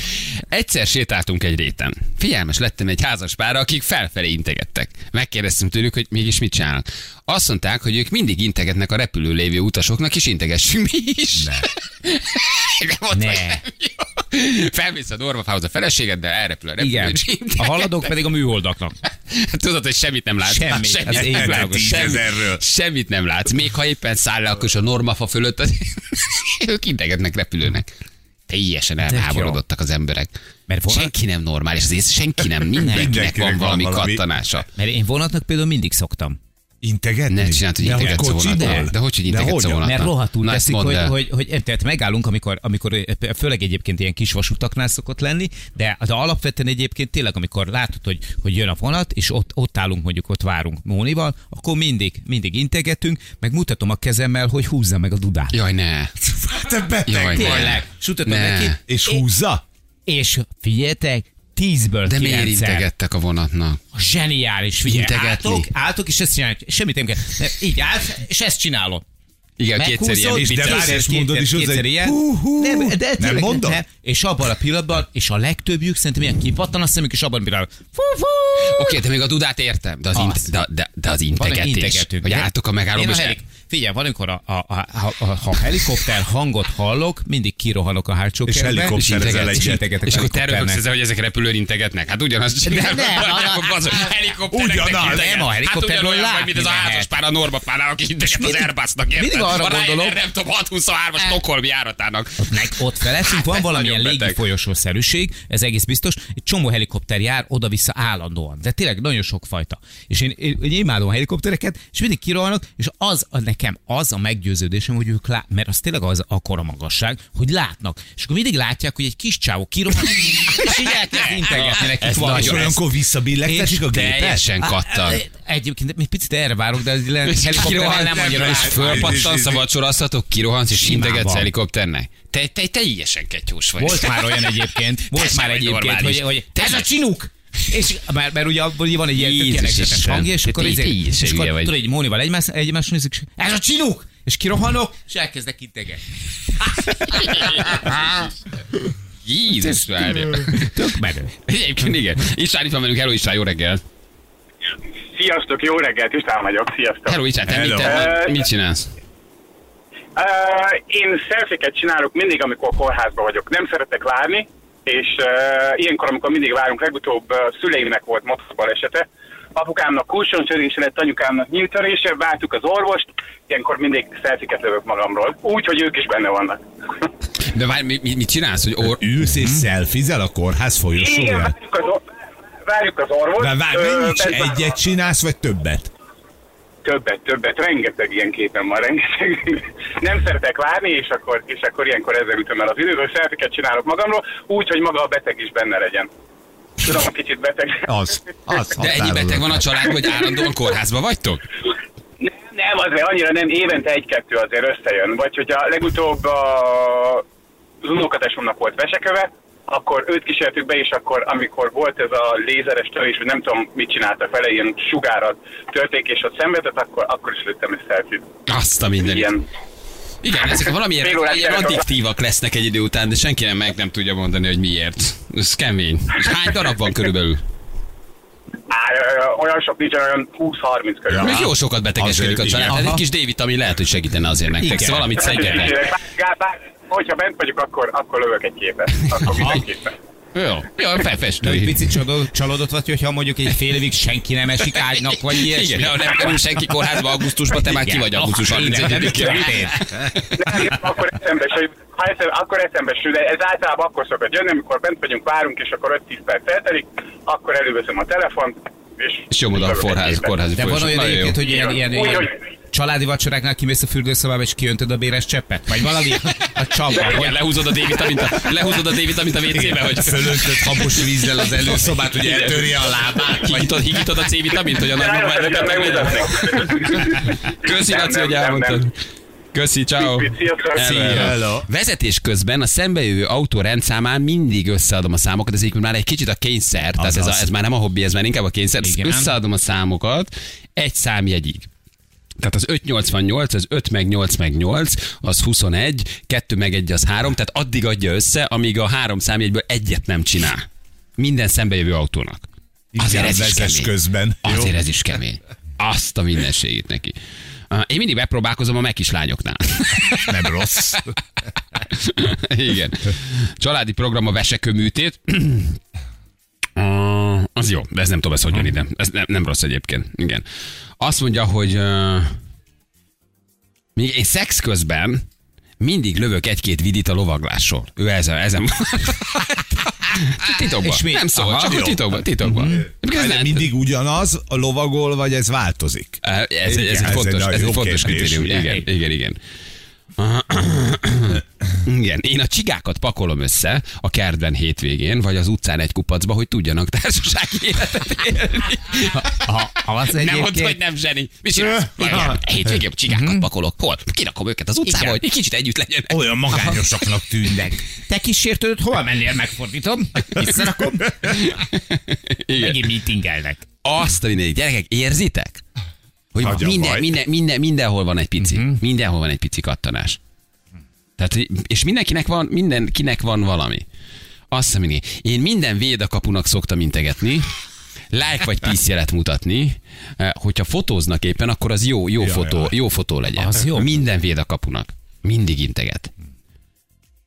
egyszer sétáltunk egy réten. Figyelmes lettem egy házas párra, akik felfelé integettek. Megkérdeztem tőlük, hogy mégis mit csinálnak. Azt mondták, hogy ők mindig integetnek a repülő lévő utasoknak, és integessünk mi is. Ne. De mondta, Ne. nem. Felmész a normafához a feleségeddel, elrepül a repülő, Igen. A haladók pedig a műholdaknak. Tudod, hogy semmit nem látsz. Semmi, Semmit ez nem látsz. világos. Semmi, Tízezerről. semmit nem látsz. Még ha éppen száll le, akkor a normafa fölött, az... ők integetnek repülőnek. Teljesen elháborodottak az emberek. Mert vonat- Senki nem normális, azért senki nem, mindenkinek van valami valami. kattanása. Mert én vonatnak például mindig szoktam. Integetni? Ne csináld, hogy De integetsz a kocsiból? vonattal. De hogy, hogy integetsz a hogyan? vonattal? Mert rohadtul Na, teszik, hogy, hogy, hogy, tehát megállunk, amikor, amikor főleg egyébként ilyen kis vasutaknál szokott lenni, de, de alapvetően egyébként tényleg, amikor látod, hogy, hogy jön a vonat, és ott, ott állunk, mondjuk ott várunk Mónival, akkor mindig, mindig integetünk, meg mutatom a kezemmel, hogy húzza meg a dudát. Jaj, ne. Te beteg Jaj, ne. Tényleg, sutatom Ne. neki, És húzza? és figyeljetek, tízből De miért integettek a vonatnak? Zseniális, figyelj, Integetni. álltok, álltok, és ezt csinálják, semmit nem kell. Nem, Így állsz, és ezt csinálod. Igen, kétszer ilyen. és de várj, ezt mondod is hozzá, ilyen. hú, hú. Nem, de Nem tényleg mondod? Nem. És abban a pillanatban, és a legtöbbjük szerintem ilyen kipattan a szemük, és abban a pillanatban. Fú, fú. Oké, de még a dudát értem, de az, Az. int, de, de, de az integetés. Hogy álltok a megállóba, Én a és. Figyelj, van, amikor a, a, a, a, a, helikopter hangot hallok, mindig kirohanok a hátsó És kertbe, integet- egyet. és integetek És a akkor te röhögsz ezzel, hogy ezek repülőn integetnek. Hát ugyanazt csinálják. nem, Az helikoptereknek Ugyanaz. integet. Nem, a Hát helikopterről ugyanolyan vagy, mint az a látni házas pár a Norma párnál, aki integet az Airbusnak. mindig arra gondolok- nem tudom, 623-as Stockholm járatának. ott felettünk van ez valamilyen légi folyosószerűség, ez egész biztos. Egy csomó helikopter jár oda-vissza állandóan. De tényleg nagyon sok fajta. És én, én, én imádom a helikoptereket, és mindig kirohanok, és az a, nekem az a meggyőződésem, hogy ők lát, mert az tényleg az akkora magasság, hogy látnak. És akkor mindig látják, hogy egy kis csávó kirohan, és így elkezd integetni nekik Ez És olyankor visszabillegtetik a gépet? Teljesen kattan. Egyébként még picit erre várok, de egy helikopter kirohansz, nem annyira és fölpattansz a vacsorasztatok, kirohansz, és integetsz helikopternek. Te, te, teljesen ketyós vagy. Volt már olyan egyébként, volt már egyébként, hogy, hogy Te ez a csinuk! És mert, mert ugye abból van egy ilyen tökéletes hangja, és akkor, te- izé- te is és akkor tudod, egy Mónival egymás, egymás nézzük, és ez a csinuk! És kirohanok, és elkezdek integetni. Jézus várja. Tök menő. Egyébként igen. István itt van velünk, hello István, jó reggel. Sziasztok, jó reggelt, István vagyok, sziasztok. Hello István, te mit, te, mit csinálsz? Uh, én szelfiket csinálok mindig, amikor kórházban vagyok. Nem szeretek várni, és uh, ilyenkor, amikor mindig várunk, legutóbb uh, szüleimnek volt motorbalesete, apukámnak kulcsontörése lett, anyukámnak nyíltörése, vártuk az orvost, ilyenkor mindig szelfiket lövök magamról. Úgy, hogy ők is benne vannak. De várj, mi, mi, mit csinálsz, hogy or... Ülsz és szelfizel a kórház Igen, folyosóján? várjuk az, or- várjuk az orvost. De várj, mennyit egyet csinálsz, vagy többet? Többet, többet, rengeteg ilyen képen van, rengeteg. Nem szeretek várni, és akkor, és akkor ilyenkor ezzel ütöm el az időt, hogy szelfiket csinálok magamról, úgy, hogy maga a beteg is benne legyen. Tudom, a kicsit beteg. Az. az De ennyi beteg van a családban, hogy állandóan kórházban vagytok? Nem, nem, azért annyira nem, évente egy-kettő azért összejön. Vagy hogyha legutóbb a, az unokatesomnak volt veseköve, akkor őt kísértük be, és akkor, amikor volt ez a lézeres törés, hogy nem tudom, mit csináltak vele, ilyen sugárat törték, és ott szenvedett, akkor, akkor is lőttem egy szelfit. Azt a mindenit. Ilyen. Igen, ezek valamilyen órás ilyen addiktívak lesznek egy idő után, de senki nem meg nem tudja mondani, hogy miért. Ez kemény. És hány darab van körülbelül? Á, olyan sok nincs, olyan 20-30 körül. Még jó sokat betegeskedik a család. Tehát egy kis D-vitamin lehet, hogy segítene azért nektek. Igen. Szóval valamit. Bár- bár- Hogyha bent vagyok, akkor, akkor lövök egy képet. Akkor mindenképpen. Jó, jó, De felfestő. egy picit csalódott, csalódott vagy, hogyha mondjuk egy fél évig senki nem esik ágynak, vagy ilyesmi. Igen, ha nem kerül senki kórházba augusztusban, te már ki vagy augusztus Ah, igen, nem 31-én. történt. Nem, akkor eszembe sül, ha eszembe, akkor eszembe sül, de ez általában akkor szokott jönni, amikor bent vagyunk, várunk, és akkor 5-10 perc eltelik, akkor előveszem a telefont, és... És nyomod a forház, kórházi De van olyan egyébként, hogy ilyen, ilyen, ilyen hogy- családi vacsoráknál kimész a fürdőszobába, és kiöntöd a béres cseppet? Vagy valami a csapba. Igen, lehúzod a D-vitamint a, lehúzod a D-vitamint a WC-be, hogy Fölöntött habos vízzel az előszobát, hogy eltörje a lábát. higítod, higítod a C-vitamint, hogy a megmutatnék. Köszi, Nem, Laci, nem, hogy nem, elmondtad. nem. Köszi, ciao. Hello. Vezetés közben a szembejövő autó rendszámán mindig összeadom a számokat, ez egyébként már egy kicsit a kényszer, tehát ez, a, ez már nem a hobbi, ez már inkább a kényszer. Igen. Összeadom a számokat egy számjegyig. Tehát az 588, az 5 meg 8 meg 8, az 21, 2 meg 1 az 3, tehát addig adja össze, amíg a három számjegyből egyet nem csinál. Minden szembejövő autónak. Azért Igen, ez is kemény. közben. Jó? Azért ez is kemény. Azt a mindenségét neki. Uh, Én mindig megpróbálkozom a megislányoknál. Nem rossz. Igen. Családi program a vesekőműtét. Uh, az jó, de ez nem tudom, ez hogy jön ide. Ez nem, nem rossz egyébként. Igen. Azt mondja, hogy uh, még én szex közben mindig lövök egy-két vidit a lovaglásról. Ő ezen, ezen Titokban. És mi- Nem szól, Aha, csak jó. titokban. titokban. Mm-hmm. Ez nem, mindig ugyanaz, a lovagol, vagy ez változik? Ez, ez, ez, Igen, egy fontos, ez egy fontos kritérium. Igen, igen, igen. Igen, én a csigákat pakolom össze a kertben hétvégén, vagy az utcán egy kupacba, hogy tudjanak társasági életet élni. Ha, ha az Nem mondd, hogy nem zseni. Mi hétvégén csigákat pakolok. Hol? Kirakom őket az utcába, Igen. hogy egy kicsit együtt legyenek. Olyan magányosaknak tűnnek. Te kísértőd, hol mennél, megfordítom, visszarakom, Igen. megint meetingelnek. Azt a mindenit. Gyerekek, érzitek? Hogy Nagyon minden, baj. minden, minden, mindenhol van egy pici. Mhm. Mindenhol van egy pici kattanás. Tehát, és mindenkinek van, mindenkinek van valami. Azt hiszem. Én minden védakapunak szoktam integetni, like vagy peace jelet mutatni, Eh, hogyha fotóznak éppen, akkor az jó, jó, Ja, fotó, ja. jó fotó legyen. Az jó. Minden védakapunak. Mindig integet.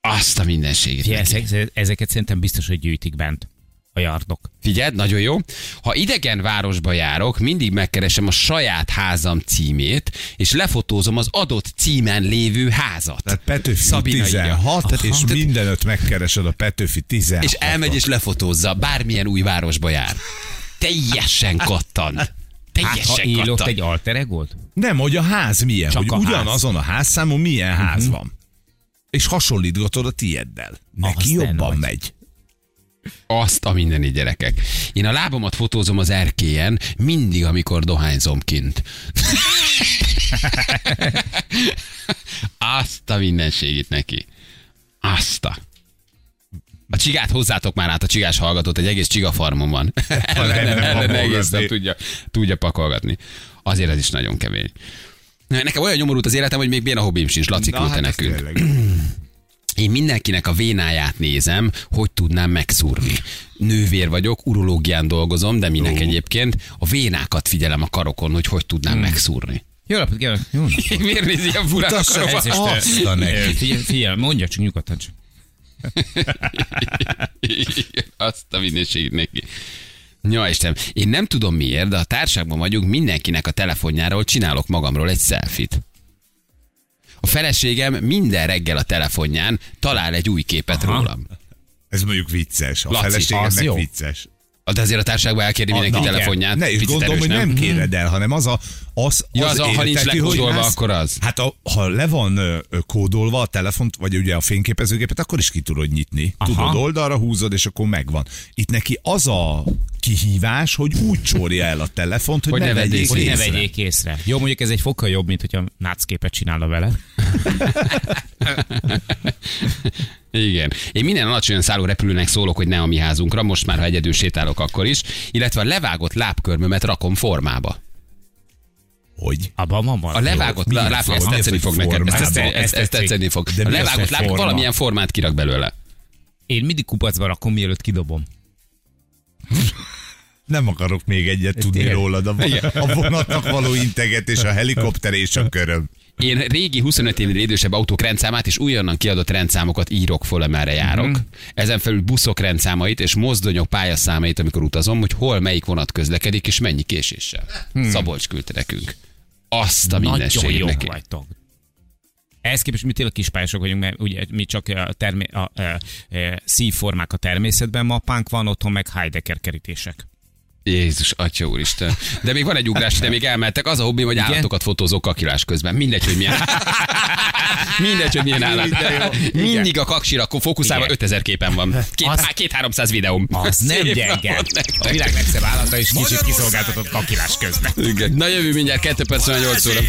Azt a mindenségét. Neki. ezek- ezeket szerintem biztos, hogy gyűjtik bent a yardok. Figyeld, nagyon jó. Ha idegen városba járok, mindig megkeresem a saját házam címét, és lefotózom az adott címen lévő házat. Tehát Petőfi Szabina írja. 16, Aha. és mindenöt megkeresed a Petőfi 16 És elmegy és lefotózza, bármilyen új városba jár. Teljesen kattant. Hát, ha Teljesen él ott kattant. egy alter egót? Nem, hogy a ház milyen, Csak hogy a ház. ugyanazon a házszámon milyen ház van. És hasonlítgatod a tieddel. Neki Az te jobban megy. Azt a mindeni gyerekek. Én a lábamat fotózom az erkélyen, mindig, amikor dohányzom kint. Azt a mindenségét neki. Azt a. A csigát hozzátok már át, a csigás hallgatót, egy egész csigafarmon van. Ellen, nem ellen, egész nap tudja, tudja pakolgatni. Azért ez is nagyon kemény. Nekem olyan nyomorult az életem, hogy még milyen a hobbim sincs. Laci küldte ez nekünk. Én mindenkinek a vénáját nézem, hogy tudnám megszúrni. Nővér vagyok, urológián dolgozom, de minek egyébként a vénákat figyelem a karokon, hogy hogy tudnám Hmm. megszúrni. Jó napot, kívánok! Jó napot! Miért nézi ilyen furán a ezt azt a neki. Figyelj, mondja csak nyugodtan csak. Azt a mindenségét neki. Ja, Isten, én nem tudom miért, de a társágban vagyunk, mindenkinek a telefonjáról csinálok magamról egy selfit. A feleségem minden reggel a telefonján talál egy új képet Aha. rólam. Ez mondjuk vicces. A Laci, az feleségednek jó. vicces. De azért a társágban elkérni mindenki na, telefonját. Ne, és gondolom, erős, hogy nem kéred el, hanem az a... Az, Ja, az a- ha nincs hogy lekódolva, akkor az. Hát a, ha le van ö, kódolva a telefont, vagy ugye a fényképezőgépet, akkor is ki tudod nyitni. Aha. Tudod, oldalra húzod, és akkor megvan. Itt neki az a kihívás, hogy úgy csorja el a telefont, hogy, Hogy ne, ne vegyék vegyék Hogy ne észre. vegyék észre. Jó, mondjuk ez egy fokkal jobb, mint hogyha nácképet csinálna vele. Igen. Én minden alacsonyan szálló repülőnek szólok, hogy ne a mi házunkra, most már, ha egyedül sétálok, akkor is, illetve a levágott lábkörmömet rakom formába. Hogy? Abban van valami. A levágott lá- láb, tetszeni fog nekem. Ezt ezt tetszik. tetszeni fog. De A levágott láb, valamilyen formát kirak belőle. Én mindig kupacba rakom, mielőtt kidobom. Nem akarok még egyet tudni tényleg? rólad. A, a vonatnak való integetés, a helikopter és a köröm. Én régi 25 évnél idősebb autók rendszámát és újonnan kiadott rendszámokat írok föl, amerre járok. Mhm. Ezen felül buszok rendszámait és mozdonyok pályaszámait, amikor utazom, hogy hol melyik vonat közlekedik és mennyi késéssel. Szabolcs küldte nekünk. Azt a Hmm. Nagyon jó vagytok. Ehhez képest mi tényleg kispályások vagyunk, mert ugye mi csak a, termé- a, a, a, szívformák a természetben, mappánk van, otthon meg Heidecker kerítések. Jézus, atya úristen. De még van egy ugrás, de még elmentek. Az a hobbim, hogy állatokat fotózok kakilás közben. Mindegy, hogy milyen. Mindegy, hogy milyen állat. Mindig a kaksira fókuszálva Igen. 5000 képen van. Két, Az- há- két 300 videóm. Az nem gyenge. A világ legszebb állata is kicsit kiszolgáltatott kakilás közben. Igen. Na jövő mindjárt 2 perc, 8 óra.